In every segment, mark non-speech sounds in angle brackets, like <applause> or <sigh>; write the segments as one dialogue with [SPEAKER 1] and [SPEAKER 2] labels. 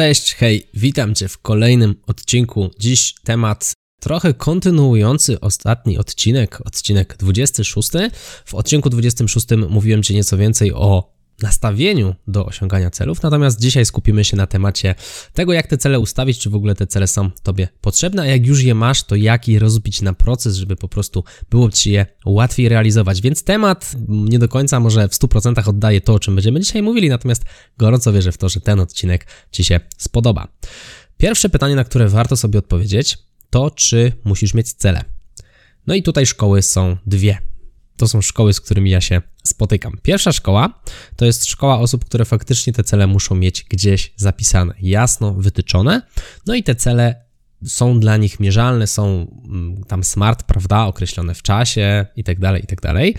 [SPEAKER 1] Cześć, hej, witam Cię w kolejnym odcinku. Dziś temat trochę kontynuujący ostatni odcinek, odcinek 26. W odcinku 26 mówiłem Ci nieco więcej o nastawieniu do osiągania celów, natomiast dzisiaj skupimy się na temacie tego, jak te cele ustawić, czy w ogóle te cele są Tobie potrzebne, a jak już je masz, to jak je rozbić na proces, żeby po prostu było Ci je łatwiej realizować. Więc temat nie do końca może w 100% oddaje to, o czym będziemy dzisiaj mówili, natomiast gorąco wierzę w to, że ten odcinek Ci się spodoba. Pierwsze pytanie, na które warto sobie odpowiedzieć, to czy musisz mieć cele. No i tutaj szkoły są dwie. To są szkoły, z którymi ja się spotykam. Pierwsza szkoła to jest szkoła osób, które faktycznie te cele muszą mieć gdzieś zapisane, jasno wytyczone. No i te cele są dla nich mierzalne, są mm, tam smart, prawda, określone w czasie i tak dalej, i tak dalej.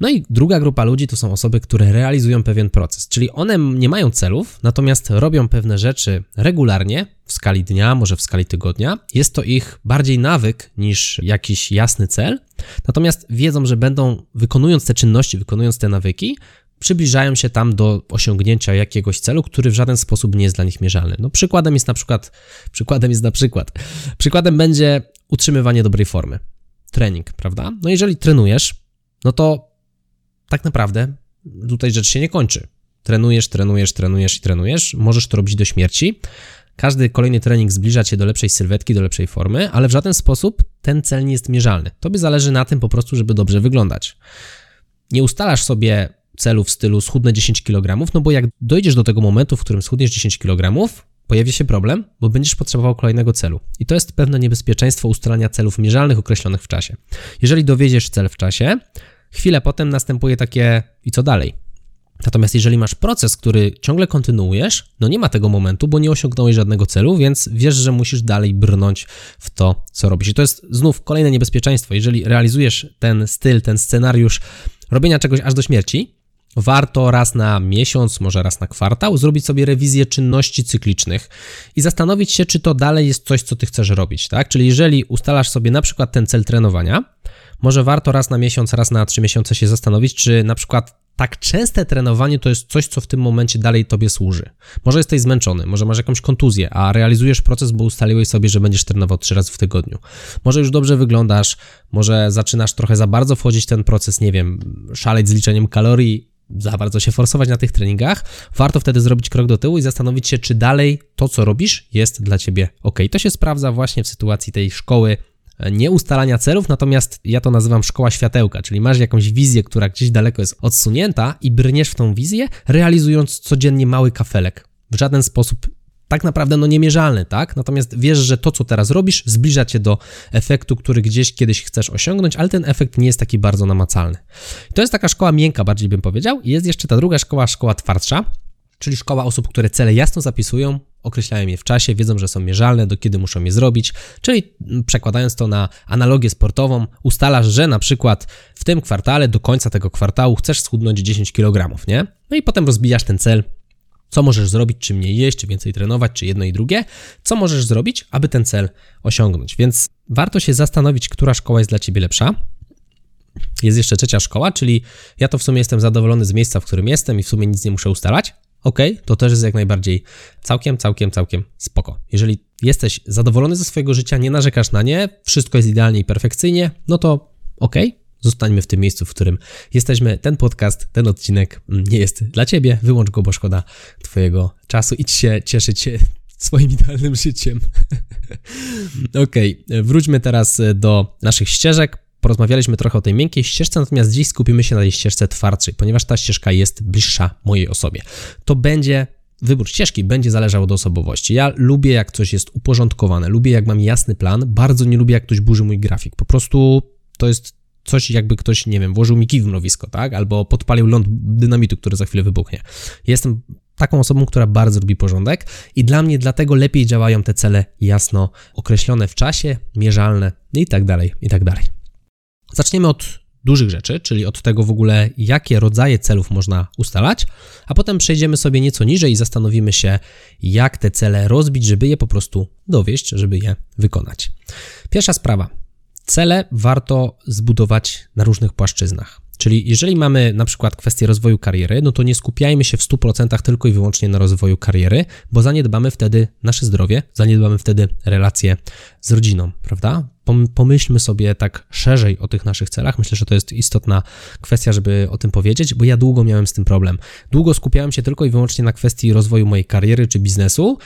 [SPEAKER 1] No i druga grupa ludzi to są osoby, które realizują pewien proces, czyli one nie mają celów, natomiast robią pewne rzeczy regularnie, w skali dnia, może w skali tygodnia. Jest to ich bardziej nawyk niż jakiś jasny cel, natomiast wiedzą, że będą wykonując te czynności, wykonując te nawyki, przybliżają się tam do osiągnięcia jakiegoś celu, który w żaden sposób nie jest dla nich mierzalny. No przykładem jest na przykład, przykładem jest na przykład, przykładem będzie utrzymywanie dobrej formy, trening, prawda? No jeżeli trenujesz, no to tak naprawdę tutaj rzecz się nie kończy. Trenujesz, trenujesz, trenujesz i trenujesz, możesz to robić do śmierci. Każdy kolejny trening zbliża cię do lepszej sylwetki, do lepszej formy, ale w żaden sposób ten cel nie jest mierzalny. Tobie zależy na tym po prostu, żeby dobrze wyglądać. Nie ustalasz sobie celu w stylu schudnę 10 kg, no bo jak dojdziesz do tego momentu, w którym schudniesz 10 kg, pojawi się problem, bo będziesz potrzebował kolejnego celu. I to jest pewne niebezpieczeństwo ustalania celów mierzalnych określonych w czasie. Jeżeli dowiedziesz cel w czasie, chwilę potem następuje takie i co dalej? Natomiast jeżeli masz proces, który ciągle kontynuujesz, no nie ma tego momentu, bo nie osiągnąłeś żadnego celu, więc wiesz, że musisz dalej brnąć w to, co robisz. I to jest znów kolejne niebezpieczeństwo. Jeżeli realizujesz ten styl, ten scenariusz robienia czegoś aż do śmierci, warto raz na miesiąc, może raz na kwartał zrobić sobie rewizję czynności cyklicznych i zastanowić się, czy to dalej jest coś, co ty chcesz robić, tak? Czyli jeżeli ustalasz sobie na przykład ten cel trenowania, może warto raz na miesiąc, raz na trzy miesiące się zastanowić, czy na przykład tak częste trenowanie to jest coś, co w tym momencie dalej tobie służy. Może jesteś zmęczony, może masz jakąś kontuzję, a realizujesz proces, bo ustaliłeś sobie, że będziesz trenował trzy razy w tygodniu. Może już dobrze wyglądasz, może zaczynasz trochę za bardzo wchodzić w ten proces, nie wiem, szaleć z liczeniem kalorii, za bardzo się forsować na tych treningach, warto wtedy zrobić krok do tyłu i zastanowić się, czy dalej to, co robisz, jest dla ciebie ok. To się sprawdza właśnie w sytuacji tej szkoły nie ustalania celów, natomiast ja to nazywam szkoła światełka, czyli masz jakąś wizję, która gdzieś daleko jest odsunięta i brniesz w tą wizję, realizując codziennie mały kafelek. W żaden sposób tak naprawdę no niemierzalny, tak? Natomiast wiesz, że to, co teraz robisz, zbliża cię do efektu, który gdzieś kiedyś chcesz osiągnąć, ale ten efekt nie jest taki bardzo namacalny. To jest taka szkoła miękka, bardziej bym powiedział. Jest jeszcze ta druga szkoła, szkoła twardsza, czyli szkoła osób, które cele jasno zapisują, określają je w czasie, wiedzą, że są mierzalne, do kiedy muszą je zrobić, czyli mm, przekładając to na analogię sportową, ustalasz, że na przykład w tym kwartale, do końca tego kwartału chcesz schudnąć 10 kg, nie? No i potem rozbijasz ten cel co możesz zrobić, czy mniej jeść, czy więcej trenować, czy jedno i drugie, co możesz zrobić, aby ten cel osiągnąć. Więc warto się zastanowić, która szkoła jest dla ciebie lepsza. Jest jeszcze trzecia szkoła, czyli ja to w sumie jestem zadowolony z miejsca, w którym jestem i w sumie nic nie muszę ustalać. Ok, to też jest jak najbardziej całkiem, całkiem, całkiem spoko. Jeżeli jesteś zadowolony ze swojego życia, nie narzekasz na nie, wszystko jest idealnie i perfekcyjnie, no to ok, zostańmy w tym miejscu, w którym jesteśmy. Ten podcast, ten odcinek nie jest dla ciebie. Wyłącz go, bo szkoda twojego czasu. Idź się cieszyć <laughs> swoim idealnym życiem. <laughs> ok, wróćmy teraz do naszych ścieżek. Porozmawialiśmy trochę o tej miękkiej ścieżce, natomiast dziś skupimy się na tej ścieżce twardszej, ponieważ ta ścieżka jest bliższa mojej osobie. To będzie wybór ścieżki będzie zależał od osobowości. Ja lubię, jak coś jest uporządkowane, lubię, jak mam jasny plan, bardzo nie lubię, jak ktoś burzy mój grafik. Po prostu to jest coś jakby ktoś, nie wiem, włożył mi kij w mrowisko, tak? Albo podpalił ląd dynamitu, który za chwilę wybuchnie. Jestem taką osobą, która bardzo lubi porządek i dla mnie dlatego lepiej działają te cele jasno określone w czasie, mierzalne i tak dalej, i tak dalej. Zaczniemy od dużych rzeczy, czyli od tego w ogóle, jakie rodzaje celów można ustalać, a potem przejdziemy sobie nieco niżej i zastanowimy się, jak te cele rozbić, żeby je po prostu dowieść, żeby je wykonać. Pierwsza sprawa. Cele warto zbudować na różnych płaszczyznach. Czyli jeżeli mamy na przykład kwestię rozwoju kariery, no to nie skupiajmy się w 100% tylko i wyłącznie na rozwoju kariery, bo zaniedbamy wtedy nasze zdrowie, zaniedbamy wtedy relacje z rodziną, prawda? Pomyślmy sobie tak szerzej o tych naszych celach. Myślę, że to jest istotna kwestia, żeby o tym powiedzieć, bo ja długo miałem z tym problem. Długo skupiałem się tylko i wyłącznie na kwestii rozwoju mojej kariery czy biznesu,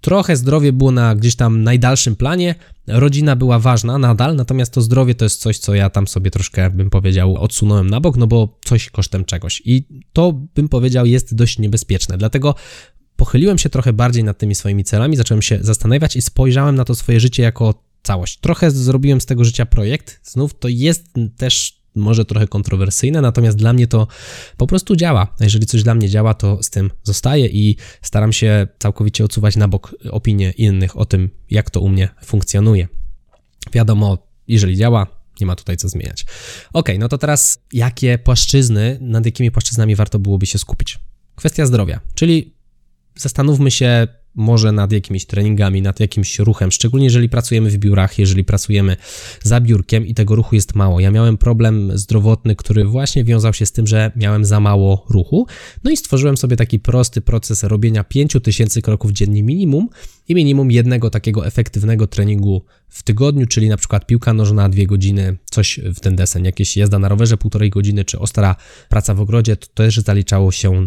[SPEAKER 1] Trochę zdrowie było na gdzieś tam najdalszym planie, rodzina była ważna nadal, natomiast to zdrowie to jest coś, co ja tam sobie troszkę, bym powiedział, odsunąłem na bok, no bo coś kosztem czegoś. I to, bym powiedział, jest dość niebezpieczne. Dlatego pochyliłem się trochę bardziej nad tymi swoimi celami, zacząłem się zastanawiać i spojrzałem na to swoje życie jako całość. Trochę zrobiłem z tego życia projekt. Znów to jest też może trochę kontrowersyjne, natomiast dla mnie to po prostu działa. Jeżeli coś dla mnie działa, to z tym zostaję i staram się całkowicie odsuwać na bok opinie innych o tym, jak to u mnie funkcjonuje. Wiadomo, jeżeli działa, nie ma tutaj co zmieniać. Ok, no to teraz jakie płaszczyzny, nad jakimi płaszczyznami warto byłoby się skupić? Kwestia zdrowia, czyli zastanówmy się, może nad jakimiś treningami, nad jakimś ruchem, szczególnie jeżeli pracujemy w biurach, jeżeli pracujemy za biurkiem i tego ruchu jest mało. Ja miałem problem zdrowotny, który właśnie wiązał się z tym, że miałem za mało ruchu, no i stworzyłem sobie taki prosty proces robienia 5000 kroków dziennie minimum i minimum jednego takiego efektywnego treningu w tygodniu, czyli na przykład piłka nożna dwie godziny, coś w ten desen, jakieś jazda na rowerze półtorej godziny, czy ostra praca w ogrodzie, to też zaliczało się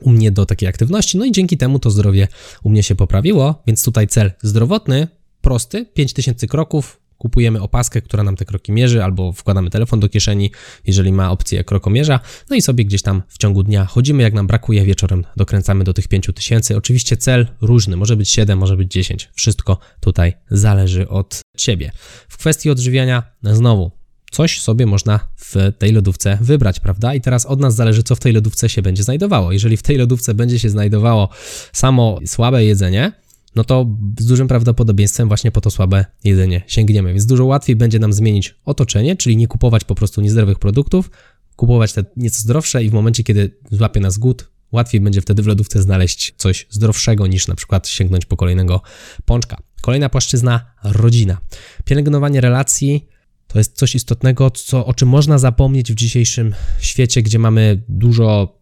[SPEAKER 1] u mnie do takiej aktywności, no i dzięki temu to zdrowie u mnie się poprawiło, więc tutaj cel zdrowotny, prosty, 5000 kroków, kupujemy opaskę, która nam te kroki mierzy, albo wkładamy telefon do kieszeni, jeżeli ma opcję krokomierza, no i sobie gdzieś tam w ciągu dnia chodzimy, jak nam brakuje, wieczorem dokręcamy do tych 5000. Oczywiście cel różny, może być 7, może być 10, wszystko tutaj zależy od Ciebie. W kwestii odżywiania, znowu, coś sobie można w tej lodówce wybrać, prawda? I teraz od nas zależy, co w tej lodówce się będzie znajdowało. Jeżeli w tej lodówce będzie się znajdowało samo słabe jedzenie, no to z dużym prawdopodobieństwem właśnie po to słabe jedzenie sięgniemy. Więc dużo łatwiej będzie nam zmienić otoczenie, czyli nie kupować po prostu niezdrowych produktów, kupować te nieco zdrowsze i w momencie, kiedy złapie nas głód, łatwiej będzie wtedy w lodówce znaleźć coś zdrowszego niż na przykład sięgnąć po kolejnego pączka. Kolejna płaszczyzna rodzina. Pielęgnowanie relacji to jest coś istotnego, co, o czym można zapomnieć w dzisiejszym świecie, gdzie mamy dużo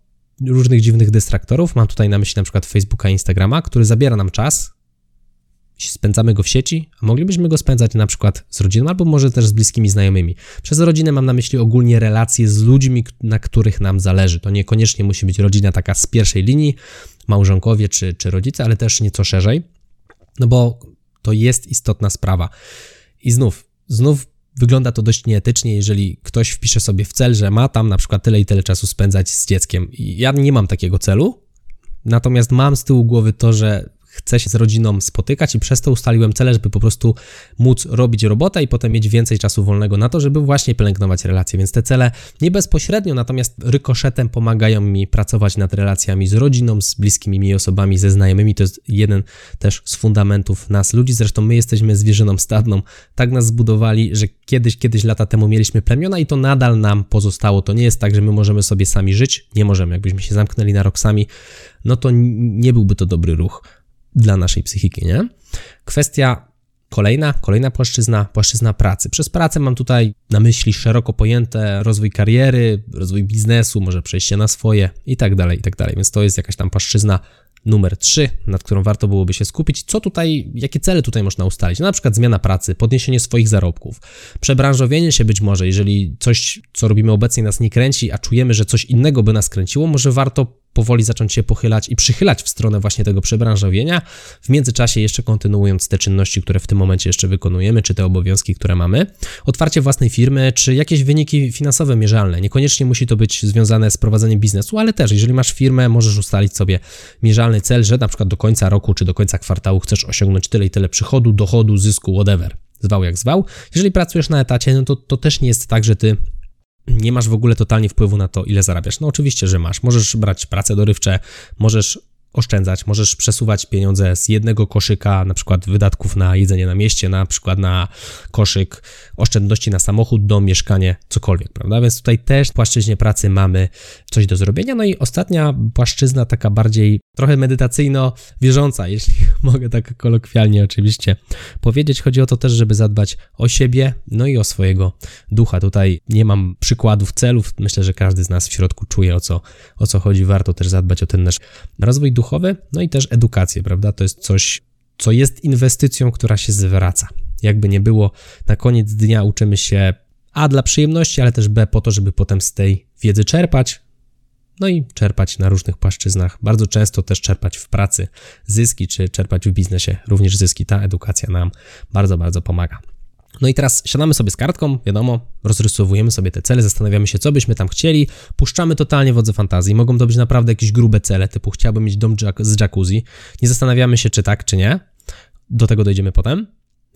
[SPEAKER 1] różnych dziwnych dystraktorów. Mam tutaj na myśli na przykład Facebooka Instagrama, który zabiera nam czas, spędzamy go w sieci, a moglibyśmy go spędzać na przykład z rodziną, albo może też z bliskimi znajomymi. Przez rodzinę mam na myśli ogólnie relacje z ludźmi, na których nam zależy. To niekoniecznie musi być rodzina taka z pierwszej linii, małżonkowie czy, czy rodzice, ale też nieco szerzej, no bo to jest istotna sprawa. I znów, znów Wygląda to dość nieetycznie, jeżeli ktoś wpisze sobie w cel, że ma tam na przykład tyle i tyle czasu spędzać z dzieckiem. Ja nie mam takiego celu, natomiast mam z tyłu głowy to, że chcę się z rodziną spotykać i przez to ustaliłem cele, żeby po prostu móc robić robotę i potem mieć więcej czasu wolnego na to, żeby właśnie pielęgnować relacje. Więc te cele nie bezpośrednio, natomiast rykoszetem pomagają mi pracować nad relacjami z rodziną, z bliskimi mi osobami, ze znajomymi. To jest jeden też z fundamentów nas ludzi. Zresztą my jesteśmy zwierzyną stadną. Tak nas zbudowali, że kiedyś, kiedyś lata temu mieliśmy plemiona i to nadal nam pozostało. To nie jest tak, że my możemy sobie sami żyć. Nie możemy. Jakbyśmy się zamknęli na rok sami, no to nie byłby to dobry ruch dla naszej psychiki, nie? Kwestia kolejna, kolejna płaszczyzna, płaszczyzna pracy. Przez pracę mam tutaj na myśli szeroko pojęte rozwój kariery, rozwój biznesu, może przejście na swoje i tak dalej, i tak dalej. Więc to jest jakaś tam płaszczyzna numer 3, nad którą warto byłoby się skupić. Co tutaj, jakie cele tutaj można ustalić? No, na przykład zmiana pracy, podniesienie swoich zarobków, przebranżowienie się być może, jeżeli coś, co robimy obecnie nas nie kręci, a czujemy, że coś innego by nas kręciło, może warto powoli zacząć się pochylać i przychylać w stronę właśnie tego przebranżowienia, w międzyczasie jeszcze kontynuując te czynności, które w tym momencie jeszcze wykonujemy, czy te obowiązki, które mamy. Otwarcie własnej firmy, czy jakieś wyniki finansowe mierzalne. Niekoniecznie musi to być związane z prowadzeniem biznesu, ale też, jeżeli masz firmę, możesz ustalić sobie mierzalny cel, że na przykład do końca roku, czy do końca kwartału chcesz osiągnąć tyle i tyle przychodu, dochodu, zysku, whatever. Zwał jak zwał. Jeżeli pracujesz na etacie, no to, to też nie jest tak, że ty nie masz w ogóle totalnie wpływu na to, ile zarabiasz. No oczywiście, że masz. Możesz brać pracę dorywcze, możesz oszczędzać, możesz przesuwać pieniądze z jednego koszyka, na przykład wydatków na jedzenie na mieście, na przykład na koszyk oszczędności na samochód, dom, mieszkanie, cokolwiek, prawda? Więc tutaj też w płaszczyźnie pracy mamy coś do zrobienia. No i ostatnia płaszczyzna, taka bardziej trochę medytacyjno-wierząca, <laughs> jeśli mogę tak kolokwialnie oczywiście powiedzieć. Chodzi o to też, żeby zadbać o siebie, no i o swojego ducha. Tutaj nie mam przykładów celów. Myślę, że każdy z nas w środku czuje o co, o co chodzi. Warto też zadbać o ten nasz rozwój duchowy, no i też edukację, prawda? To jest coś, co jest inwestycją, która się zwraca. Jakby nie było, na koniec dnia uczymy się A dla przyjemności, ale też B po to, żeby potem z tej wiedzy czerpać, no i czerpać na różnych płaszczyznach. Bardzo często też czerpać w pracy zyski, czy czerpać w biznesie również zyski. Ta edukacja nam bardzo, bardzo pomaga. No i teraz siadamy sobie z kartką, wiadomo, rozrysowujemy sobie te cele, zastanawiamy się, co byśmy tam chcieli, puszczamy totalnie wodze fantazji. Mogą to być naprawdę jakieś grube cele, typu chciałbym mieć dom z jacuzzi. Nie zastanawiamy się, czy tak, czy nie. Do tego dojdziemy potem.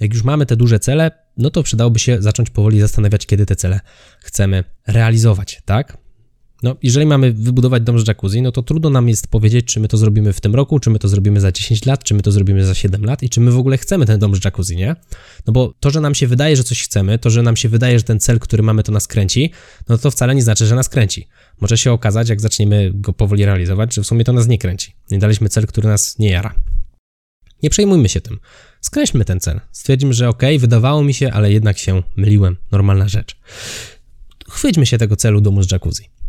[SPEAKER 1] Jak już mamy te duże cele, no to przydałoby się zacząć powoli zastanawiać, kiedy te cele chcemy realizować, tak? No, jeżeli mamy wybudować dom z jacuzzi, no to trudno nam jest powiedzieć, czy my to zrobimy w tym roku, czy my to zrobimy za 10 lat, czy my to zrobimy za 7 lat i czy my w ogóle chcemy ten dom z jacuzzi, nie? No bo to, że nam się wydaje, że coś chcemy, to, że nam się wydaje, że ten cel, który mamy, to nas kręci, no to wcale nie znaczy, że nas kręci. Może się okazać, jak zaczniemy go powoli realizować, że w sumie to nas nie kręci. Nie daliśmy cel, który nas nie jara. Nie przejmujmy się tym. Skreślmy ten cel. Stwierdzimy, że ok, wydawało mi się, ale jednak się myliłem. Normalna rzecz. Chwyćmy się tego celu domu z jacuzzi.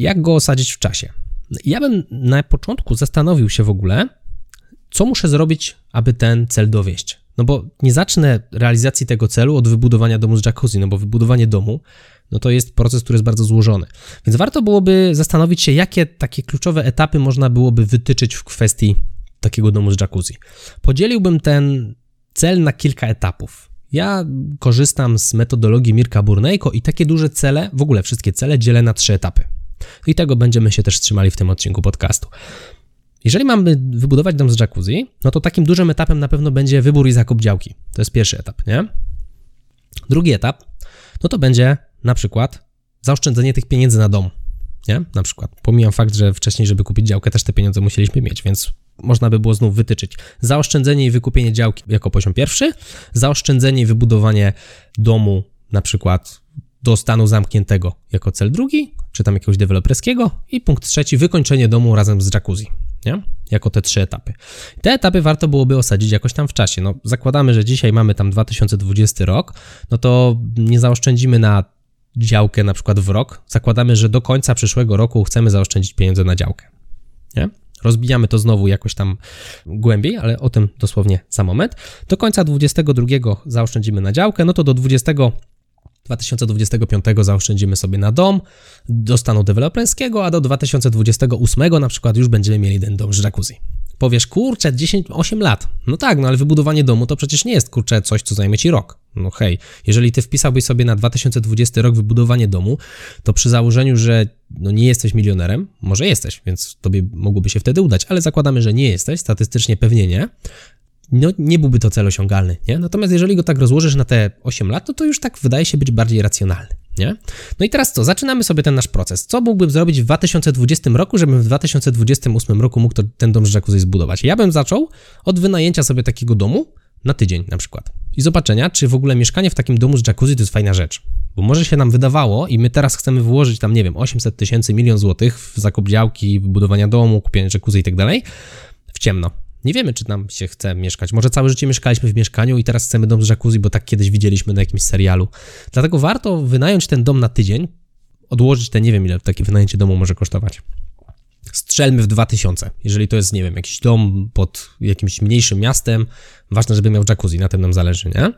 [SPEAKER 1] Jak go osadzić w czasie? Ja bym na początku zastanowił się w ogóle, co muszę zrobić, aby ten cel dowieść. No bo nie zacznę realizacji tego celu od wybudowania domu z jacuzzi, no bo wybudowanie domu no to jest proces, który jest bardzo złożony. Więc warto byłoby zastanowić się, jakie takie kluczowe etapy można byłoby wytyczyć w kwestii takiego domu z jacuzzi. Podzieliłbym ten cel na kilka etapów. Ja korzystam z metodologii Mirka Burnejko i takie duże cele, w ogóle wszystkie cele dzielę na trzy etapy. I tego będziemy się też trzymali w tym odcinku podcastu. Jeżeli mamy wybudować dom z jacuzzi, no to takim dużym etapem na pewno będzie wybór i zakup działki. To jest pierwszy etap, nie? Drugi etap, no to będzie na przykład zaoszczędzenie tych pieniędzy na dom, nie? Na przykład. Pomijam fakt, że wcześniej, żeby kupić działkę, też te pieniądze musieliśmy mieć, więc można by było znów wytyczyć zaoszczędzenie i wykupienie działki jako poziom pierwszy, zaoszczędzenie i wybudowanie domu na przykład do stanu zamkniętego jako cel drugi, czy tam jakiegoś deweloperskiego i punkt trzeci, wykończenie domu razem z jacuzzi, nie? Jako te trzy etapy. Te etapy warto byłoby osadzić jakoś tam w czasie. No, zakładamy, że dzisiaj mamy tam 2020 rok, no to nie zaoszczędzimy na działkę na przykład w rok. Zakładamy, że do końca przyszłego roku chcemy zaoszczędzić pieniądze na działkę, nie? Rozbijamy to znowu jakoś tam głębiej, ale o tym dosłownie za moment. Do końca 2022 zaoszczędzimy na działkę, no to do 20 2025 zaoszczędzimy sobie na dom do stanu deweloperskiego, a do 2028 na przykład już będziemy mieli ten dom z jacuzzi. Powiesz, kurczę, 10, 8 lat. No tak, no ale wybudowanie domu to przecież nie jest, kurczę, coś, co zajmie ci rok. No hej, jeżeli ty wpisałbyś sobie na 2020 rok wybudowanie domu, to przy założeniu, że no nie jesteś milionerem, może jesteś, więc tobie mogłoby się wtedy udać, ale zakładamy, że nie jesteś, statystycznie pewnie nie, no, nie byłby to cel osiągalny, nie? Natomiast jeżeli go tak rozłożysz na te 8 lat, to to już tak wydaje się być bardziej racjonalny, nie? No i teraz co? Zaczynamy sobie ten nasz proces. Co mógłbym zrobić w 2020 roku, żebym w 2028 roku mógł to, ten dom z jacuzzi zbudować? Ja bym zaczął od wynajęcia sobie takiego domu na tydzień na przykład i zobaczenia, czy w ogóle mieszkanie w takim domu z jacuzzi to jest fajna rzecz. Bo może się nam wydawało i my teraz chcemy włożyć tam, nie wiem, 800 tysięcy, milion złotych w zakup działki, wybudowania domu, kupienie jacuzzi i tak dalej, w ciemno. Nie wiemy, czy nam się chce mieszkać. Może całe życie mieszkaliśmy w mieszkaniu i teraz chcemy dom z jacuzzi, bo tak kiedyś widzieliśmy na jakimś serialu. Dlatego warto wynająć ten dom na tydzień, odłożyć te, nie wiem ile takie wynajęcie domu może kosztować. Strzelmy w 2000. Jeżeli to jest, nie wiem, jakiś dom pod jakimś mniejszym miastem, ważne, żeby miał jacuzzi, na tym nam zależy, nie?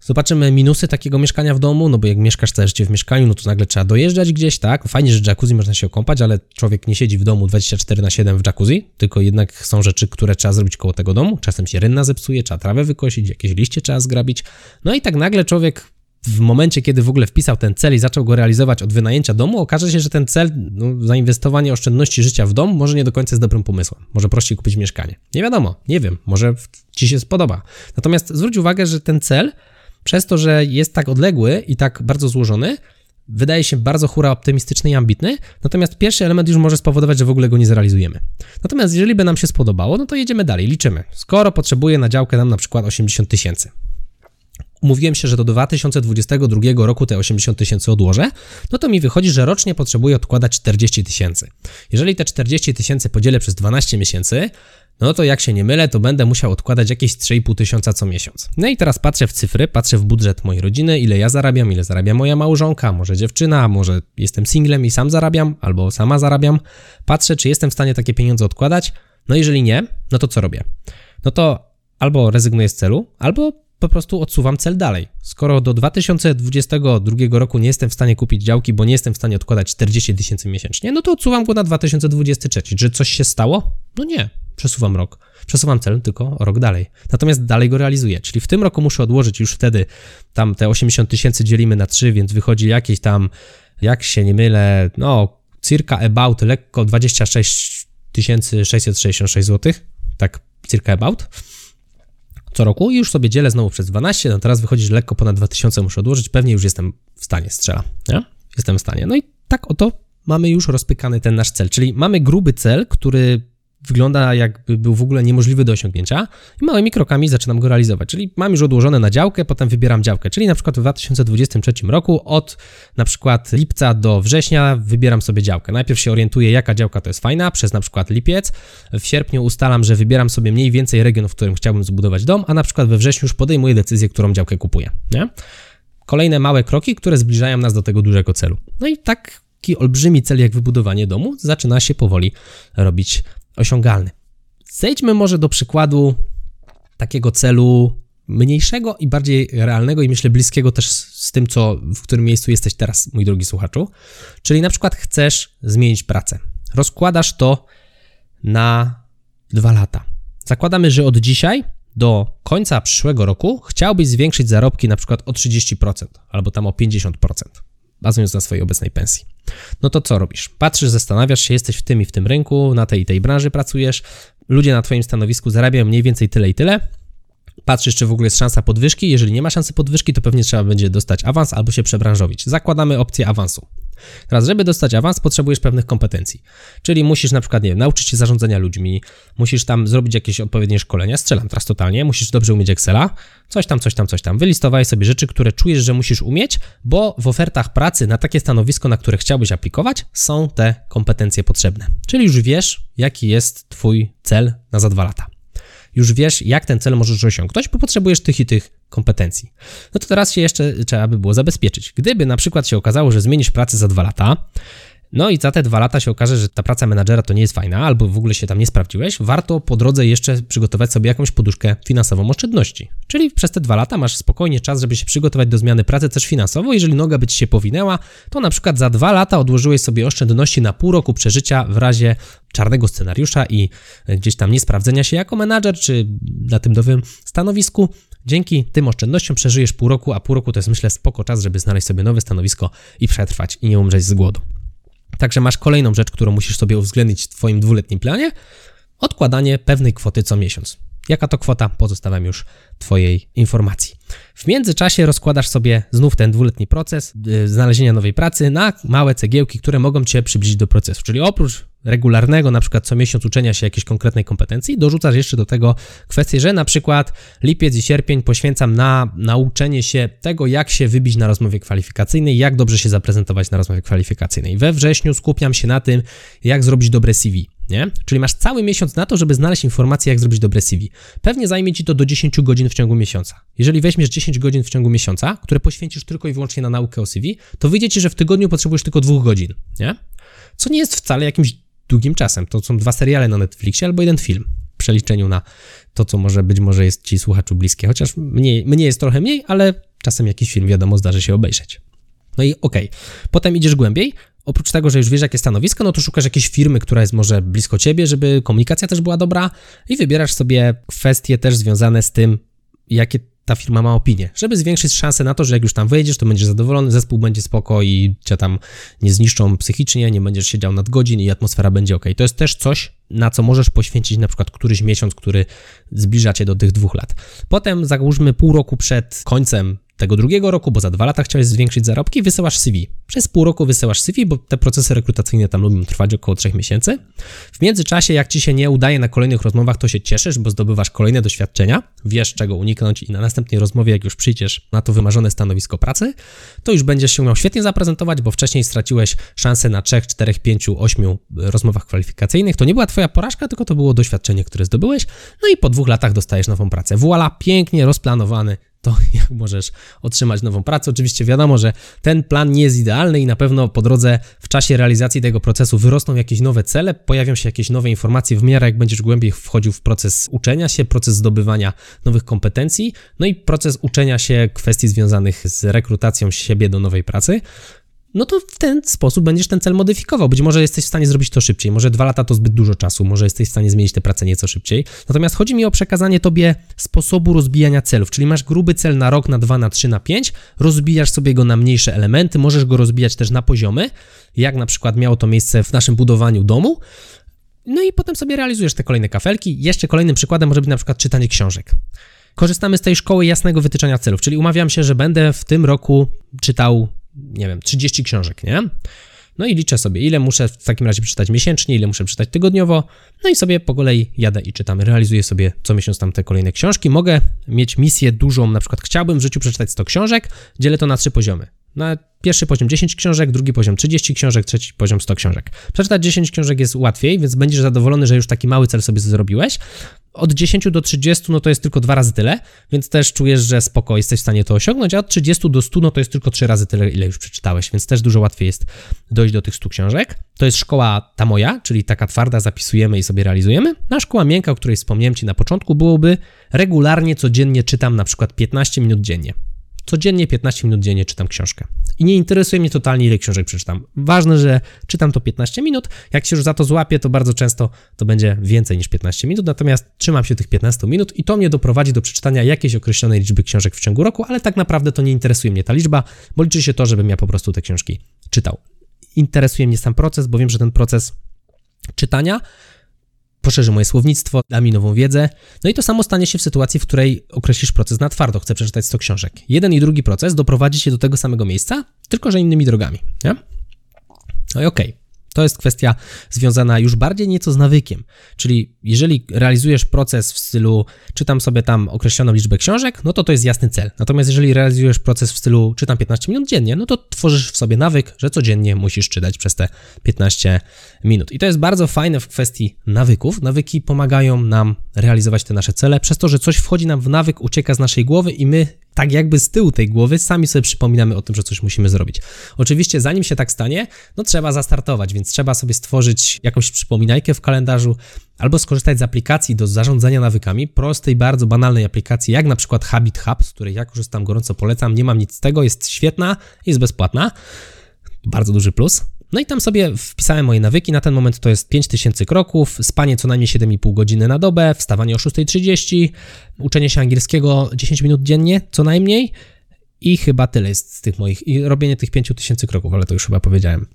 [SPEAKER 1] Zobaczymy minusy takiego mieszkania w domu, no bo jak mieszkasz całe życie w mieszkaniu, no to nagle trzeba dojeżdżać gdzieś, tak? Fajnie, że jacuzzi można się okąpać, ale człowiek nie siedzi w domu 24 na 7 w jacuzzi, tylko jednak są rzeczy, które trzeba zrobić koło tego domu. Czasem się rynna zepsuje, trzeba trawę wykosić, jakieś liście trzeba zgrabić. No i tak nagle człowiek w momencie, kiedy w ogóle wpisał ten cel i zaczął go realizować od wynajęcia domu, okaże się, że ten cel, no, zainwestowanie oszczędności życia w dom, może nie do końca jest dobrym pomysłem. Może prościej kupić mieszkanie. Nie wiadomo, nie wiem, może ci się spodoba. Natomiast zwróć uwagę, że ten cel przez to, że jest tak odległy i tak bardzo złożony, wydaje się bardzo hura optymistyczny i ambitny, natomiast pierwszy element już może spowodować, że w ogóle go nie zrealizujemy. Natomiast jeżeli by nam się spodobało, no to jedziemy dalej, liczymy. Skoro potrzebuje na działkę nam na przykład 80 tysięcy, Mówiłem się, że do 2022 roku te 80 tysięcy odłożę, no to mi wychodzi, że rocznie potrzebuję odkładać 40 tysięcy. Jeżeli te 40 tysięcy podzielę przez 12 miesięcy, no to jak się nie mylę, to będę musiał odkładać jakieś 3,5 tysiąca co miesiąc. No i teraz patrzę w cyfry, patrzę w budżet mojej rodziny, ile ja zarabiam, ile zarabia moja małżonka, może dziewczyna, może jestem singlem i sam zarabiam, albo sama zarabiam. Patrzę, czy jestem w stanie takie pieniądze odkładać. No jeżeli nie, no to co robię? No to albo rezygnuję z celu, albo po prostu odsuwam cel dalej. Skoro do 2022 roku nie jestem w stanie kupić działki, bo nie jestem w stanie odkładać 40 tysięcy miesięcznie, no to odsuwam go na 2023. Czy coś się stało? No nie, przesuwam rok. Przesuwam cel tylko rok dalej. Natomiast dalej go realizuję. Czyli w tym roku muszę odłożyć już wtedy tam te 80 tysięcy dzielimy na 3, więc wychodzi jakieś tam, jak się nie mylę, no circa about lekko 26 666 zł. Tak, circa about co roku i już sobie dzielę znowu przez 12, no teraz wychodzi, że lekko ponad 2000 muszę odłożyć, pewnie już jestem w stanie, strzela, nie? Jestem w stanie. No i tak oto mamy już rozpykany ten nasz cel, czyli mamy gruby cel, który wygląda jakby był w ogóle niemożliwy do osiągnięcia i małymi krokami zaczynam go realizować. Czyli mam już odłożone na działkę, potem wybieram działkę, czyli na przykład w 2023 roku od na przykład lipca do września wybieram sobie działkę. Najpierw się orientuję, jaka działka to jest fajna, przez na przykład lipiec. W sierpniu ustalam, że wybieram sobie mniej więcej region, w którym chciałbym zbudować dom, a na przykład we wrześniu już podejmuję decyzję, którą działkę kupuję. Nie? Kolejne małe kroki, które zbliżają nas do tego dużego celu. No i taki olbrzymi cel jak wybudowanie domu zaczyna się powoli robić osiągalny. Zejdźmy może do przykładu takiego celu mniejszego i bardziej realnego i myślę bliskiego też z tym, co, w którym miejscu jesteś teraz, mój drogi słuchaczu. Czyli na przykład chcesz zmienić pracę. Rozkładasz to na dwa lata. Zakładamy, że od dzisiaj do końca przyszłego roku chciałbyś zwiększyć zarobki na przykład o 30% albo tam o 50% bazując na swojej obecnej pensji. No to co robisz? Patrzysz, zastanawiasz się, jesteś w tym i w tym rynku, na tej i tej branży pracujesz, ludzie na Twoim stanowisku zarabiają mniej więcej tyle i tyle, patrzysz, czy w ogóle jest szansa podwyżki. Jeżeli nie ma szansy podwyżki, to pewnie trzeba będzie dostać awans albo się przebranżowić. Zakładamy opcję awansu. Teraz, żeby dostać awans, potrzebujesz pewnych kompetencji. Czyli musisz na przykład, nie wiem, nauczyć się zarządzania ludźmi, musisz tam zrobić jakieś odpowiednie szkolenia, strzelam teraz totalnie, musisz dobrze umieć Excela, coś tam, coś tam, coś tam. Wylistowaj sobie rzeczy, które czujesz, że musisz umieć, bo w ofertach pracy na takie stanowisko, na które chciałbyś aplikować, są te kompetencje potrzebne. Czyli już wiesz, jaki jest Twój cel na za dwa lata już wiesz, jak ten cel możesz osiągnąć, bo potrzebujesz tych i tych kompetencji. No to teraz się jeszcze trzeba by było zabezpieczyć. Gdyby na przykład się okazało, że zmienisz pracę za dwa lata, no i za te dwa lata się okaże, że ta praca menadżera to nie jest fajna, albo w ogóle się tam nie sprawdziłeś, warto po drodze jeszcze przygotować sobie jakąś poduszkę finansową oszczędności. Czyli przez te dwa lata masz spokojnie czas, żeby się przygotować do zmiany pracy też finansowo. Jeżeli noga by ci się powinęła, to na przykład za dwa lata odłożyłeś sobie oszczędności na pół roku przeżycia w razie czarnego scenariusza i gdzieś tam niesprawdzenia się jako menadżer, czy na tym nowym stanowisku. Dzięki tym oszczędnościom przeżyjesz pół roku, a pół roku to jest myślę spoko czas, żeby znaleźć sobie nowe stanowisko i przetrwać i nie umrzeć z głodu. Także masz kolejną rzecz, którą musisz sobie uwzględnić w Twoim dwuletnim planie: odkładanie pewnej kwoty co miesiąc. Jaka to kwota, pozostawiam już Twojej informacji. W międzyczasie rozkładasz sobie znów ten dwuletni proces yy, znalezienia nowej pracy na małe cegiełki, które mogą Cię przybliżyć do procesu. Czyli oprócz regularnego, na przykład co miesiąc uczenia się jakiejś konkretnej kompetencji, dorzucasz jeszcze do tego kwestię, że na przykład lipiec i sierpień poświęcam na nauczenie się tego, jak się wybić na rozmowie kwalifikacyjnej, jak dobrze się zaprezentować na rozmowie kwalifikacyjnej. We wrześniu skupiam się na tym, jak zrobić dobre CV. Nie? Czyli masz cały miesiąc na to, żeby znaleźć informacje, jak zrobić dobre CV. Pewnie zajmie ci to do 10 godzin w ciągu miesiąca. Jeżeli weźmiesz 10 godzin w ciągu miesiąca, które poświęcisz tylko i wyłącznie na naukę o CV, to wyjdzie ci, że w tygodniu potrzebujesz tylko dwóch godzin. Nie? Co nie jest wcale jakimś długim czasem. To są dwa seriale na Netflixie albo jeden film w przeliczeniu na to, co może być może jest ci słuchaczu bliskie. Chociaż mnie, mnie jest trochę mniej, ale czasem jakiś film, wiadomo, zdarzy się obejrzeć. No i okej. Okay. Potem idziesz głębiej. Oprócz tego, że już wiesz, jakie stanowisko, no to szukasz jakiejś firmy, która jest może blisko ciebie, żeby komunikacja też była dobra i wybierasz sobie kwestie też związane z tym, jakie ta firma ma opinię, żeby zwiększyć szansę na to, że jak już tam wejdziesz, to będziesz zadowolony, zespół będzie spoko i cię tam nie zniszczą psychicznie, nie będziesz siedział nad godzin i atmosfera będzie ok. To jest też coś, na co możesz poświęcić na przykład któryś miesiąc, który zbliża cię do tych dwóch lat. Potem załóżmy pół roku przed końcem tego drugiego roku, bo za dwa lata chciałeś zwiększyć zarobki, wysyłasz CV. Przez pół roku wysyłasz CV, bo te procesy rekrutacyjne tam lubią trwać około trzech miesięcy. W międzyczasie, jak ci się nie udaje na kolejnych rozmowach, to się cieszysz, bo zdobywasz kolejne doświadczenia, wiesz czego uniknąć i na następnej rozmowie, jak już przyjdziesz na to wymarzone stanowisko pracy, to już będziesz się miał świetnie zaprezentować, bo wcześniej straciłeś szansę na 3, 4, 5, 8 rozmowach kwalifikacyjnych. To nie była twoja porażka, tylko to było doświadczenie, które zdobyłeś. No i po dwóch latach dostajesz nową pracę. Voila, pięknie rozplanowany to <laughs> jak możesz otrzymać nową pracę. Oczywiście wiadomo, że ten plan nie jest idealny i na pewno po drodze w czasie realizacji tego procesu wyrosną jakieś nowe cele, pojawią się jakieś nowe informacje w miarę jak będziesz głębiej wchodził w proces uczenia się, proces zdobywania nowych kompetencji, no i proces uczenia się kwestii związanych z rekrutacją siebie do nowej pracy no to w ten sposób będziesz ten cel modyfikował. Być może jesteś w stanie zrobić to szybciej, może dwa lata to zbyt dużo czasu, może jesteś w stanie zmienić tę pracę nieco szybciej. Natomiast chodzi mi o przekazanie tobie sposobu rozbijania celów, czyli masz gruby cel na rok, na dwa, na trzy, na pięć, rozbijasz sobie go na mniejsze elementy, możesz go rozbijać też na poziomy, jak na przykład miało to miejsce w naszym budowaniu domu. No i potem sobie realizujesz te kolejne kafelki. Jeszcze kolejnym przykładem może być na przykład czytanie książek. Korzystamy z tej szkoły jasnego wytyczania celów, czyli umawiam się, że będę w tym roku czytał nie wiem, 30 książek, nie? No i liczę sobie, ile muszę w takim razie przeczytać miesięcznie, ile muszę przeczytać tygodniowo, no i sobie po kolei jadę i czytam, realizuję sobie co miesiąc tam te kolejne książki. Mogę mieć misję dużą, na przykład chciałbym w życiu przeczytać 100 książek, dzielę to na trzy poziomy. Na pierwszy poziom 10 książek, drugi poziom 30 książek, trzeci poziom 100 książek. Przeczytać 10 książek jest łatwiej, więc będziesz zadowolony, że już taki mały cel sobie zrobiłeś. Od 10 do 30 no to jest tylko dwa razy tyle, więc też czujesz, że spoko jesteś w stanie to osiągnąć, a od 30 do 100 no to jest tylko trzy razy tyle, ile już przeczytałeś, więc też dużo łatwiej jest dojść do tych 100 książek. To jest szkoła ta moja, czyli taka twarda, zapisujemy i sobie realizujemy. Na szkoła miękka, o której wspomniałem Ci na początku, byłoby regularnie, codziennie czytam na przykład 15 minut dziennie. Codziennie 15 minut dziennie czytam książkę. I nie interesuje mnie totalnie, ile książek przeczytam. Ważne, że czytam to 15 minut. Jak się już za to złapię, to bardzo często to będzie więcej niż 15 minut, natomiast trzymam się tych 15 minut i to mnie doprowadzi do przeczytania jakiejś określonej liczby książek w ciągu roku, ale tak naprawdę to nie interesuje mnie ta liczba, bo liczy się to, żebym ja po prostu te książki czytał. Interesuje mnie sam proces, bo wiem, że ten proces czytania poszerzy moje słownictwo, da mi nową wiedzę. No i to samo stanie się w sytuacji, w której określisz proces na twardo, chcę przeczytać 100 książek. Jeden i drugi proces doprowadzi cię do tego samego miejsca, tylko że innymi drogami, nie? No i okej. Okay. To jest kwestia związana już bardziej nieco z nawykiem. Czyli jeżeli realizujesz proces w stylu czytam sobie tam określoną liczbę książek, no to to jest jasny cel. Natomiast jeżeli realizujesz proces w stylu czytam 15 minut dziennie, no to tworzysz w sobie nawyk, że codziennie musisz czytać przez te 15 minut. I to jest bardzo fajne w kwestii nawyków. Nawyki pomagają nam realizować te nasze cele, przez to, że coś wchodzi nam w nawyk, ucieka z naszej głowy i my tak jakby z tyłu tej głowy sami sobie przypominamy o tym, że coś musimy zrobić. Oczywiście zanim się tak stanie, no trzeba zastartować, więc trzeba sobie stworzyć jakąś przypominajkę w kalendarzu albo skorzystać z aplikacji do zarządzania nawykami, prostej, bardzo banalnej aplikacji, jak na przykład Habit Hub, z której ja korzystam, gorąco polecam, nie mam nic z tego, jest świetna, jest bezpłatna, bardzo duży plus. No i tam sobie wpisałem moje nawyki. Na ten moment to jest 5000 kroków, spanie co najmniej 7,5 godziny na dobę, wstawanie o 6.30, uczenie się angielskiego 10 minut dziennie co najmniej. I chyba tyle jest z tych moich. I robienie tych 5000 kroków, ale to już chyba powiedziałem.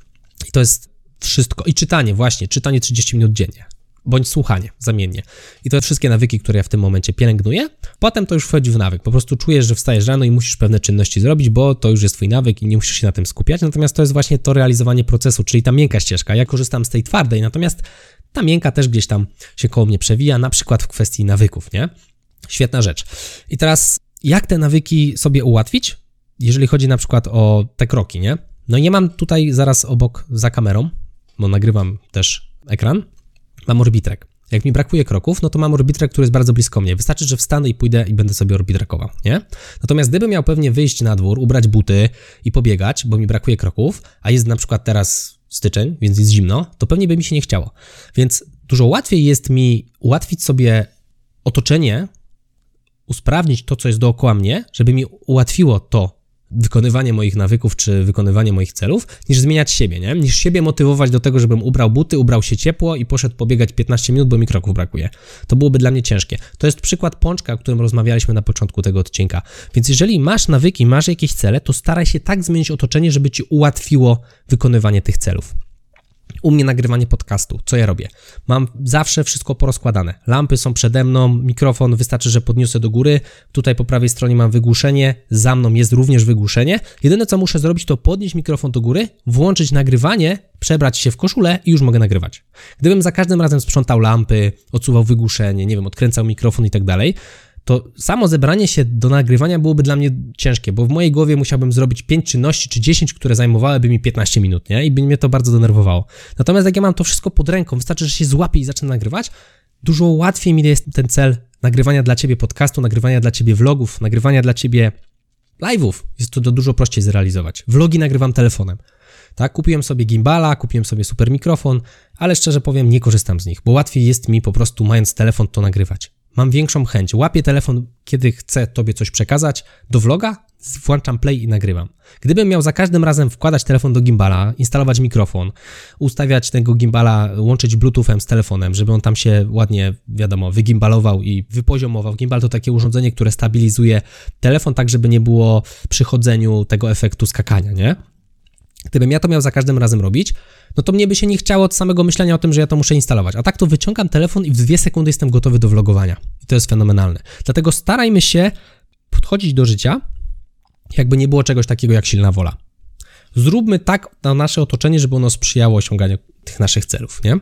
[SPEAKER 1] I to jest wszystko. I czytanie, właśnie, czytanie 30 minut dziennie bądź słuchanie zamiennie. I to wszystkie nawyki, które ja w tym momencie pielęgnuję. Potem to już wchodzi w nawyk. Po prostu czujesz, że wstajesz rano i musisz pewne czynności zrobić, bo to już jest twój nawyk i nie musisz się na tym skupiać. Natomiast to jest właśnie to realizowanie procesu, czyli ta miękka ścieżka. Ja korzystam z tej twardej, natomiast ta miękka też gdzieś tam się koło mnie przewija, na przykład w kwestii nawyków, nie? Świetna rzecz. I teraz, jak te nawyki sobie ułatwić, jeżeli chodzi na przykład o te kroki, nie? No nie mam tutaj zaraz obok za kamerą, bo nagrywam też ekran, mam orbitrek. Jak mi brakuje kroków, no to mam orbitrek, który jest bardzo blisko mnie. Wystarczy, że wstanę i pójdę i będę sobie orbitrekował, nie? Natomiast gdybym miał pewnie wyjść na dwór, ubrać buty i pobiegać, bo mi brakuje kroków, a jest na przykład teraz styczeń, więc jest zimno, to pewnie by mi się nie chciało. Więc dużo łatwiej jest mi ułatwić sobie otoczenie, usprawnić to, co jest dookoła mnie, żeby mi ułatwiło to, wykonywanie moich nawyków czy wykonywanie moich celów, niż zmieniać siebie, nie? Niż siebie motywować do tego, żebym ubrał buty, ubrał się ciepło i poszedł pobiegać 15 minut, bo mi kroków brakuje. To byłoby dla mnie ciężkie. To jest przykład pączka, o którym rozmawialiśmy na początku tego odcinka. Więc jeżeli masz nawyki, masz jakieś cele, to staraj się tak zmienić otoczenie, żeby ci ułatwiło wykonywanie tych celów. U mnie nagrywanie podcastu. Co ja robię? Mam zawsze wszystko porozkładane. Lampy są przede mną, mikrofon wystarczy, że podniosę do góry. Tutaj po prawej stronie mam wygłuszenie, za mną jest również wygłuszenie. Jedyne co muszę zrobić to podnieść mikrofon do góry, włączyć nagrywanie, przebrać się w koszulę i już mogę nagrywać. Gdybym za każdym razem sprzątał lampy, odsuwał wygłuszenie, nie wiem, odkręcał mikrofon i tak dalej, to samo zebranie się do nagrywania byłoby dla mnie ciężkie, bo w mojej głowie musiałbym zrobić 5 czynności czy 10, które zajmowałyby mi 15 minut, nie? I by mnie to bardzo denerwowało. Natomiast jak ja mam to wszystko pod ręką, wystarczy, że się złapię i zacznę nagrywać, dużo łatwiej mi jest ten cel nagrywania dla ciebie podcastu, nagrywania dla ciebie vlogów, nagrywania dla ciebie live'ów. Jest to dużo prościej zrealizować. Vlogi nagrywam telefonem. Tak, kupiłem sobie gimbala, kupiłem sobie super mikrofon, ale szczerze powiem, nie korzystam z nich, bo łatwiej jest mi po prostu mając telefon to nagrywać mam większą chęć. Łapię telefon, kiedy chcę Tobie coś przekazać do vloga, włączam play i nagrywam. Gdybym miał za każdym razem wkładać telefon do gimbala, instalować mikrofon, ustawiać tego gimbala, łączyć bluetoothem z telefonem, żeby on tam się ładnie, wiadomo, wygimbalował i wypoziomował. Gimbal to takie urządzenie, które stabilizuje telefon tak, żeby nie było przy chodzeniu tego efektu skakania, nie? Gdybym ja to miał za każdym razem robić, no to mnie by się nie chciało od samego myślenia o tym, że ja to muszę instalować. A tak to wyciągam telefon i w dwie sekundy jestem gotowy do vlogowania. I to jest fenomenalne. Dlatego starajmy się podchodzić do życia, jakby nie było czegoś takiego jak silna wola. Zróbmy tak na nasze otoczenie, żeby ono sprzyjało osiąganiu tych naszych celów, nie?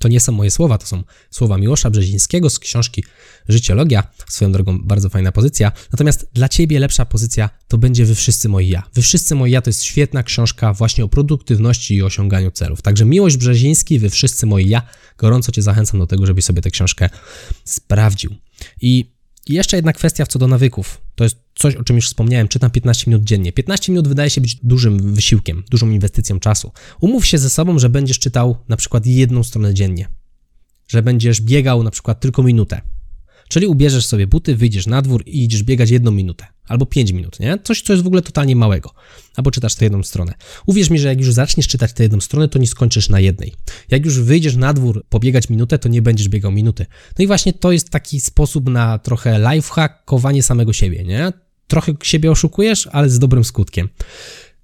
[SPEAKER 1] To nie są moje słowa, to są słowa Miłosza Brzezińskiego z książki Życiologia. Swoją drogą bardzo fajna pozycja. Natomiast dla Ciebie lepsza pozycja to będzie Wy wszyscy moi ja. Wy wszyscy moi ja to jest świetna książka właśnie o produktywności i osiąganiu celów. Także Miłość Brzeziński, Wy wszyscy moi ja. Gorąco Cię zachęcam do tego, żebyś sobie tę książkę sprawdził. I i jeszcze jedna kwestia co do nawyków. To jest coś, o czym już wspomniałem, czytam 15 minut dziennie. 15 minut wydaje się być dużym wysiłkiem, dużą inwestycją czasu. Umów się ze sobą, że będziesz czytał na przykład jedną stronę dziennie. Że będziesz biegał na przykład tylko minutę. Czyli ubierzesz sobie buty, wyjdziesz na dwór i idziesz biegać jedną minutę albo 5 minut, nie? Coś, co jest w ogóle totalnie małego. Albo czytasz tę jedną stronę. Uwierz mi, że jak już zaczniesz czytać tę jedną stronę, to nie skończysz na jednej. Jak już wyjdziesz na dwór pobiegać minutę, to nie będziesz biegał minuty. No i właśnie to jest taki sposób na trochę lifehackowanie samego siebie, nie? Trochę siebie oszukujesz, ale z dobrym skutkiem.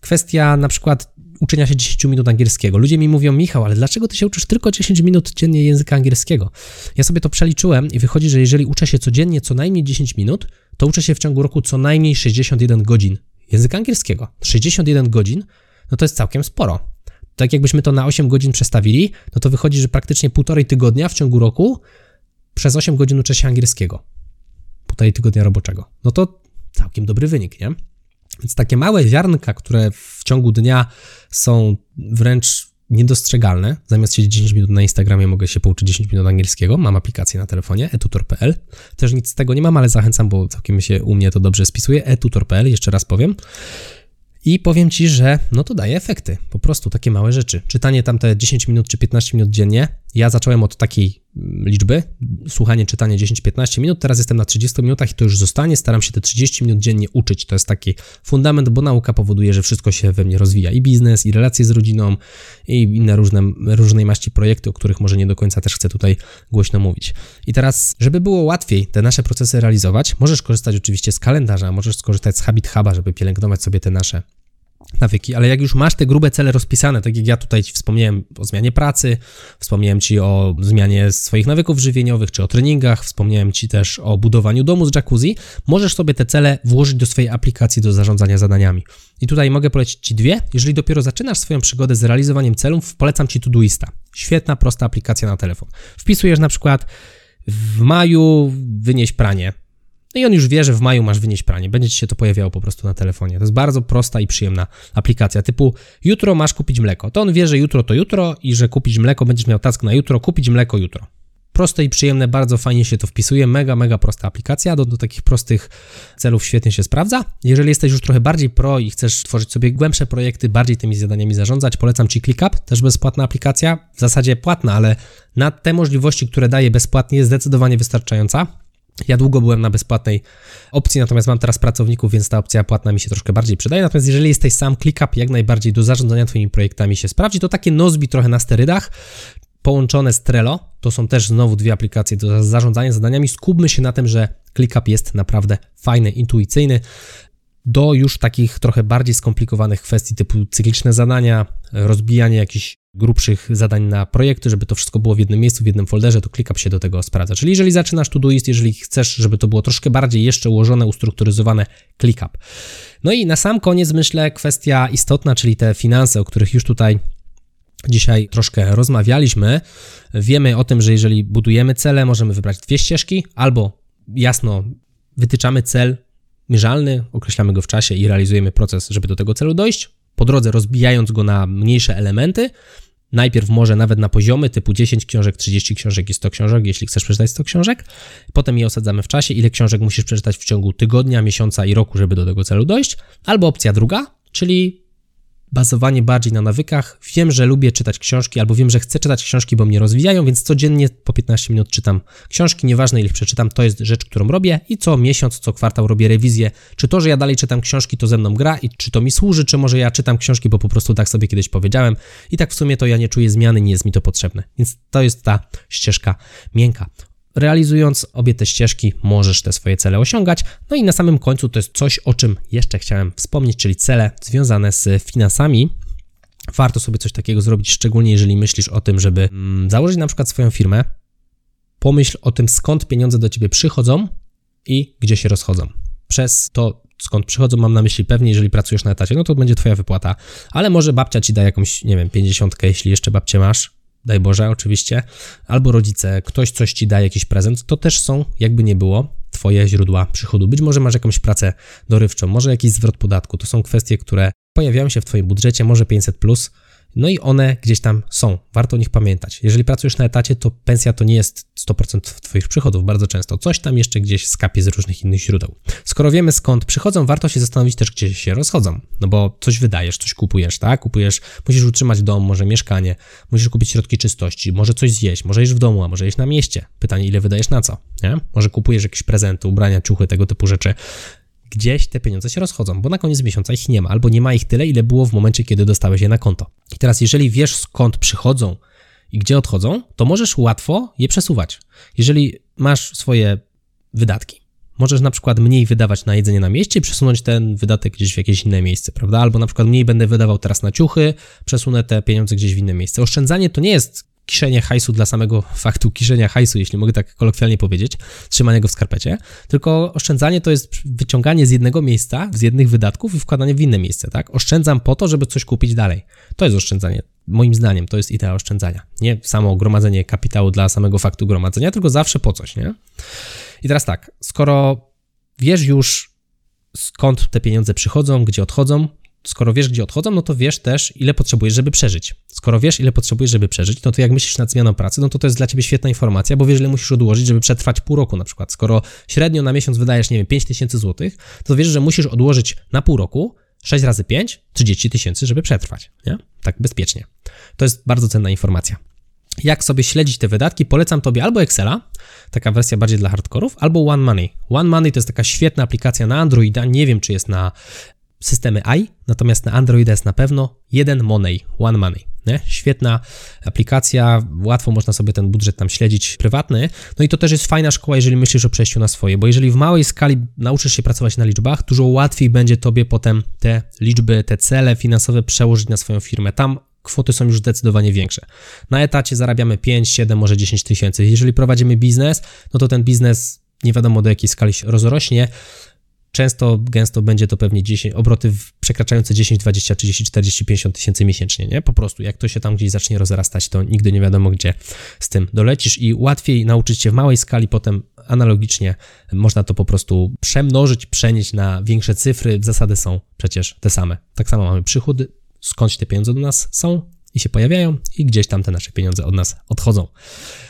[SPEAKER 1] Kwestia na przykład uczenia się 10 minut angielskiego. Ludzie mi mówią, Michał, ale dlaczego ty się uczysz tylko 10 minut dziennie języka angielskiego? Ja sobie to przeliczyłem i wychodzi, że jeżeli uczę się codziennie co najmniej 10 minut, to uczę się w ciągu roku co najmniej 61 godzin języka angielskiego. 61 godzin, no to jest całkiem sporo. Tak jakbyśmy to na 8 godzin przestawili, no to wychodzi, że praktycznie półtorej tygodnia w ciągu roku przez 8 godzin uczę się angielskiego. Półtorej tygodnia roboczego. No to całkiem dobry wynik, nie? Więc takie małe ziarnka, które w ciągu dnia są wręcz niedostrzegalne. Zamiast siedzieć 10 minut na Instagramie, mogę się pouczyć 10 minut angielskiego. Mam aplikację na telefonie, etutor.pl. Też nic z tego nie mam, ale zachęcam, bo całkiem się u mnie to dobrze spisuje. etutor.pl, jeszcze raz powiem. I powiem Ci, że no to daje efekty. Prostu takie małe rzeczy. Czytanie tam te 10 minut czy 15 minut dziennie. Ja zacząłem od takiej mm, liczby, słuchanie, czytanie 10-15 minut, teraz jestem na 30 minutach i to już zostanie. Staram się te 30 minut dziennie uczyć. To jest taki fundament, bo nauka powoduje, że wszystko się we mnie rozwija. I biznes, i relacje z rodziną, i inne różne, różnej maści projekty, o których może nie do końca też chcę tutaj głośno mówić. I teraz, żeby było łatwiej te nasze procesy realizować, możesz korzystać oczywiście z kalendarza, możesz skorzystać z Habit Huba, żeby pielęgnować sobie te nasze nawyki, ale jak już masz te grube cele rozpisane, tak jak ja tutaj Ci wspomniałem o zmianie pracy, wspomniałem Ci o zmianie swoich nawyków żywieniowych, czy o treningach, wspomniałem Ci też o budowaniu domu z jacuzzi, możesz sobie te cele włożyć do swojej aplikacji do zarządzania zadaniami. I tutaj mogę polecić Ci dwie. Jeżeli dopiero zaczynasz swoją przygodę z realizowaniem celów, polecam Ci Todoista. Świetna, prosta aplikacja na telefon. Wpisujesz na przykład w maju wynieś pranie, no i on już wie, że w maju masz wynieść pranie. Będzie ci się to pojawiało po prostu na telefonie. To jest bardzo prosta i przyjemna aplikacja. Typu jutro masz kupić mleko. To on wie, że jutro to jutro i że kupić mleko będziesz miał task na jutro, kupić mleko jutro. Proste i przyjemne, bardzo fajnie się to wpisuje. Mega, mega prosta aplikacja. Do, do takich prostych celów świetnie się sprawdza. Jeżeli jesteś już trochę bardziej pro i chcesz tworzyć sobie głębsze projekty, bardziej tymi zadaniami zarządzać, polecam Ci ClickUp, też bezpłatna aplikacja. W zasadzie płatna, ale na te możliwości, które daje bezpłatnie, jest zdecydowanie wystarczająca. Ja długo byłem na bezpłatnej opcji, natomiast mam teraz pracowników, więc ta opcja płatna mi się troszkę bardziej przydaje. Natomiast jeżeli jesteś sam, ClickUp jak najbardziej do zarządzania Twoimi projektami się sprawdzi. To takie Nozbi trochę na sterydach, połączone z Trello. To są też znowu dwie aplikacje do zarządzania zadaniami. Skupmy się na tym, że ClickUp jest naprawdę fajny, intuicyjny. Do już takich trochę bardziej skomplikowanych kwestii typu cykliczne zadania, rozbijanie jakichś grubszych zadań na projekty, żeby to wszystko było w jednym miejscu, w jednym folderze, to ClickUp się do tego sprawdza. Czyli jeżeli zaczynasz Todoist, jeżeli chcesz, żeby to było troszkę bardziej jeszcze ułożone, ustrukturyzowane, ClickUp. No i na sam koniec myślę kwestia istotna, czyli te finanse, o których już tutaj Dzisiaj troszkę rozmawialiśmy. Wiemy o tym, że jeżeli budujemy cele, możemy wybrać dwie ścieżki, albo jasno wytyczamy cel mierzalny, określamy go w czasie i realizujemy proces, żeby do tego celu dojść. Po drodze rozbijając go na mniejsze elementy, najpierw może nawet na poziomy typu 10 książek, 30 książek i 100 książek, jeśli chcesz przeczytać 100 książek. Potem je osadzamy w czasie, ile książek musisz przeczytać w ciągu tygodnia, miesiąca i roku, żeby do tego celu dojść. Albo opcja druga, czyli bazowanie bardziej na nawykach. Wiem, że lubię czytać książki, albo wiem, że chcę czytać książki, bo mnie rozwijają, więc codziennie po 15 minut czytam książki. Nieważne, ile przeczytam, to jest rzecz, którą robię i co miesiąc, co kwartał robię rewizję, czy to, że ja dalej czytam książki, to ze mną gra i czy to mi służy, czy może ja czytam książki, bo po prostu tak sobie kiedyś powiedziałem i tak w sumie to ja nie czuję zmiany, nie jest mi to potrzebne. Więc to jest ta ścieżka miękka. Realizując obie te ścieżki, możesz te swoje cele osiągać. No i na samym końcu to jest coś, o czym jeszcze chciałem wspomnieć, czyli cele związane z finansami. Warto sobie coś takiego zrobić, szczególnie jeżeli myślisz o tym, żeby mm, założyć na przykład swoją firmę. Pomyśl o tym, skąd pieniądze do ciebie przychodzą i gdzie się rozchodzą. Przez to, skąd przychodzą, mam na myśli pewnie, jeżeli pracujesz na etacie, no to będzie twoja wypłata, ale może babcia ci da jakąś, nie wiem, 50, jeśli jeszcze babcię masz, daj Boże, oczywiście, albo rodzice, ktoś coś ci da, jakiś prezent, to też są, jakby nie było, Twoje źródła przychodu. Być może masz jakąś pracę dorywczą, może jakiś zwrot podatku. To są kwestie, które pojawiają się w Twoim budżecie, może 500, plus, no i one gdzieś tam są, warto o nich pamiętać. Jeżeli pracujesz na etacie, to pensja to nie jest 100% Twoich przychodów, bardzo często coś tam jeszcze gdzieś skapie z różnych innych źródeł. Skoro wiemy skąd przychodzą, warto się zastanowić też, gdzie się rozchodzą, no bo coś wydajesz, coś kupujesz, tak? Kupujesz, musisz utrzymać dom, może mieszkanie, musisz kupić środki czystości, może coś zjeść, może jeść w domu, a może jeść na mieście. Pytanie, ile wydajesz na co, nie? Może kupujesz jakieś prezenty, ubrania, ciuchy, tego typu rzeczy gdzieś te pieniądze się rozchodzą, bo na koniec miesiąca ich nie ma, albo nie ma ich tyle, ile było w momencie, kiedy dostałeś je na konto. I teraz, jeżeli wiesz skąd przychodzą i gdzie odchodzą, to możesz łatwo je przesuwać. Jeżeli masz swoje wydatki, możesz na przykład mniej wydawać na jedzenie na mieście i przesunąć ten wydatek gdzieś w jakieś inne miejsce, prawda? Albo na przykład mniej będę wydawał teraz na ciuchy, przesunę te pieniądze gdzieś w inne miejsce. Oszczędzanie to nie jest kiszenie hajsu dla samego faktu kiszenia hajsu, jeśli mogę tak kolokwialnie powiedzieć, trzymanie go w skarpecie, tylko oszczędzanie to jest wyciąganie z jednego miejsca, z jednych wydatków i wkładanie w inne miejsce, tak? Oszczędzam po to, żeby coś kupić dalej. To jest oszczędzanie. Moim zdaniem to jest idea oszczędzania. Nie samo gromadzenie kapitału dla samego faktu gromadzenia, tylko zawsze po coś, nie? I teraz tak, skoro wiesz już skąd te pieniądze przychodzą, gdzie odchodzą, skoro wiesz, gdzie odchodzą, no to wiesz też, ile potrzebujesz, żeby przeżyć. Skoro wiesz, ile potrzebujesz, żeby przeżyć, no to jak myślisz nad zmianą pracy, no to to jest dla ciebie świetna informacja, bo wiesz, ile musisz odłożyć, żeby przetrwać pół roku na przykład. Skoro średnio na miesiąc wydajesz, nie wiem, 5 tysięcy złotych, to wiesz, że musisz odłożyć na pół roku 6 razy 5, 30 tysięcy, żeby przetrwać, nie? Tak bezpiecznie. To jest bardzo cenna informacja. Jak sobie śledzić te wydatki, polecam Tobie albo Excela, taka wersja bardziej dla hardkorów, albo One Money. One Money to jest taka świetna aplikacja na Androida, nie wiem czy jest na systemy i, natomiast na Androida jest na pewno jeden Money, One Money. Nie? Świetna aplikacja, łatwo można sobie ten budżet tam śledzić prywatny. No i to też jest fajna szkoła, jeżeli myślisz o przejściu na swoje, bo jeżeli w małej skali nauczysz się pracować na liczbach, dużo łatwiej będzie tobie potem te liczby, te cele finansowe przełożyć na swoją firmę. Tam kwoty są już zdecydowanie większe. Na etacie zarabiamy 5, 7, może 10 tysięcy. Jeżeli prowadzimy biznes, no to ten biznes nie wiadomo do jakiej skali się rozrośnie. Często, gęsto będzie to pewnie 10, obroty przekraczające 10, 20, 30, 40, 50 tysięcy miesięcznie, nie? Po prostu, jak to się tam gdzieś zacznie rozrastać, to nigdy nie wiadomo, gdzie z tym dolecisz i łatwiej nauczyć się w małej skali, potem analogicznie można to po prostu przemnożyć, przenieść na większe cyfry. Zasady są przecież te same. Tak samo mamy przychody, skądś te pieniądze do nas są i się pojawiają i gdzieś tam te nasze pieniądze od nas odchodzą.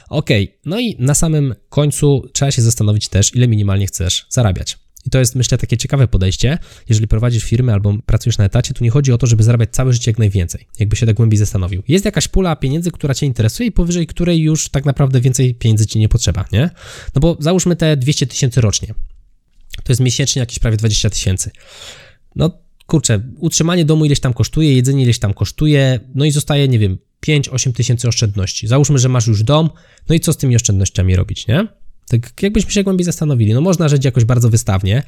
[SPEAKER 1] Ok, no i na samym końcu trzeba się zastanowić też, ile minimalnie chcesz zarabiać. I to jest, myślę, takie ciekawe podejście. Jeżeli prowadzisz firmę albo pracujesz na etacie, to nie chodzi o to, żeby zarabiać całe życie jak najwięcej. Jakby się tak głębiej zastanowił. Jest jakaś pula pieniędzy, która Cię interesuje i powyżej której już tak naprawdę więcej pieniędzy Ci nie potrzeba, nie? No bo załóżmy te 200 tysięcy rocznie. To jest miesięcznie jakieś prawie 20 tysięcy. No kurczę, utrzymanie domu ileś tam kosztuje, jedzenie ileś tam kosztuje, no i zostaje, nie wiem, 5-8 tysięcy oszczędności. Załóżmy, że masz już dom, no i co z tymi oszczędnościami robić, nie? Tak jakbyśmy się głębiej zastanowili, no można żyć jakoś bardzo wystawnie.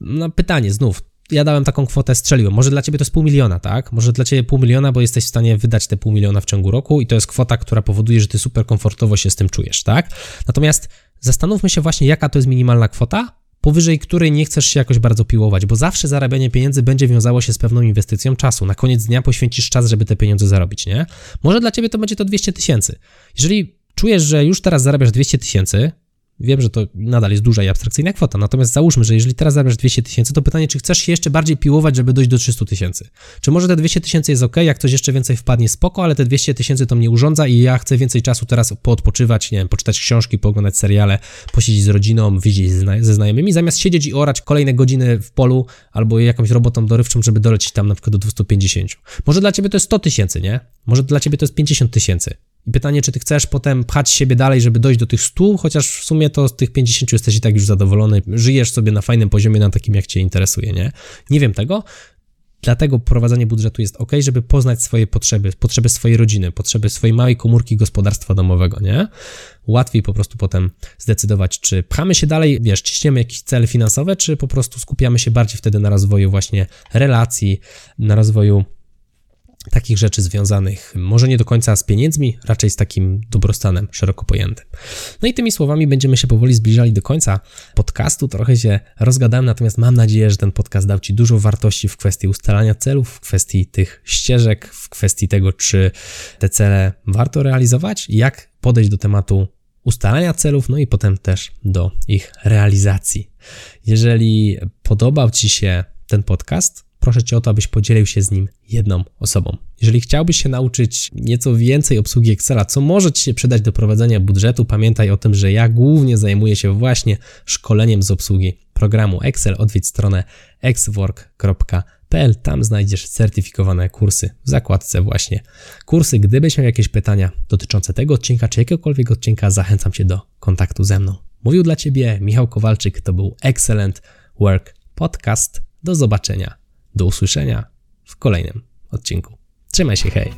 [SPEAKER 1] No pytanie znów, ja dałem taką kwotę, strzeliłem. Może dla ciebie to jest pół miliona, tak? Może dla ciebie pół miliona, bo jesteś w stanie wydać te pół miliona w ciągu roku i to jest kwota, która powoduje, że ty super komfortowo się z tym czujesz, tak? Natomiast zastanówmy się właśnie, jaka to jest minimalna kwota, powyżej której nie chcesz się jakoś bardzo piłować, bo zawsze zarabianie pieniędzy będzie wiązało się z pewną inwestycją czasu. Na koniec dnia poświęcisz czas, żeby te pieniądze zarobić, nie? Może dla ciebie to będzie to 200 tysięcy. Jeżeli czujesz, że już teraz zarabiasz 200 tysięcy, Wiem, że to nadal jest duża i abstrakcyjna kwota, natomiast załóżmy, że jeżeli teraz zarabiasz 200 tysięcy, to pytanie, czy chcesz się jeszcze bardziej piłować, żeby dojść do 300 tysięcy? Czy może te 200 tysięcy jest ok, jak coś jeszcze więcej wpadnie, spoko, ale te 200 tysięcy to mnie urządza i ja chcę więcej czasu teraz poodpoczywać, nie wiem, poczytać książki, pooglądać seriale, posiedzieć z rodziną, widzieć ze znajomymi, zamiast siedzieć i orać kolejne godziny w polu albo jakąś robotą dorywczą, żeby dolecieć tam na przykład do 250. Może dla ciebie to jest 100 tysięcy, nie? Może dla ciebie to jest 50 tysięcy. I pytanie, czy ty chcesz potem pchać siebie dalej, żeby dojść do tych 100, chociaż w sumie to z tych 50 jesteś i tak już zadowolony, żyjesz sobie na fajnym poziomie, na takim jak cię interesuje, nie? Nie wiem tego. Dlatego prowadzenie budżetu jest ok, żeby poznać swoje potrzeby, potrzeby swojej rodziny, potrzeby swojej małej komórki gospodarstwa domowego, nie? Łatwiej po prostu potem zdecydować, czy pchamy się dalej, wiesz, ciśniemy jakieś cele finansowe, czy po prostu skupiamy się bardziej wtedy na rozwoju właśnie relacji, na rozwoju takich rzeczy związanych może nie do końca z pieniędzmi, raczej z takim dobrostanem szeroko pojętym. No i tymi słowami będziemy się powoli zbliżali do końca podcastu. Trochę się rozgadałem, natomiast mam nadzieję, że ten podcast dał Ci dużo wartości w kwestii ustalania celów, w kwestii tych ścieżek, w kwestii tego, czy te cele warto realizować jak podejść do tematu ustalania celów, no i potem też do ich realizacji. Jeżeli podobał Ci się ten podcast, proszę Cię o to, abyś podzielił się z nim jedną osobą. Jeżeli chciałbyś się nauczyć nieco więcej obsługi Excela, co może Ci się przydać do prowadzenia budżetu, pamiętaj o tym, że ja głównie zajmuję się właśnie szkoleniem z obsługi programu Excel. Odwiedź stronę xwork.pl, tam znajdziesz certyfikowane kursy w zakładce właśnie kursy. Gdybyś miał jakieś pytania dotyczące tego odcinka, czy jakiegokolwiek odcinka, zachęcam Cię do kontaktu ze mną. Mówił dla Ciebie Michał Kowalczyk, to był Excellent Work Podcast. Do zobaczenia do usłyszenia w kolejnym odcinku. Trzymaj się, hej!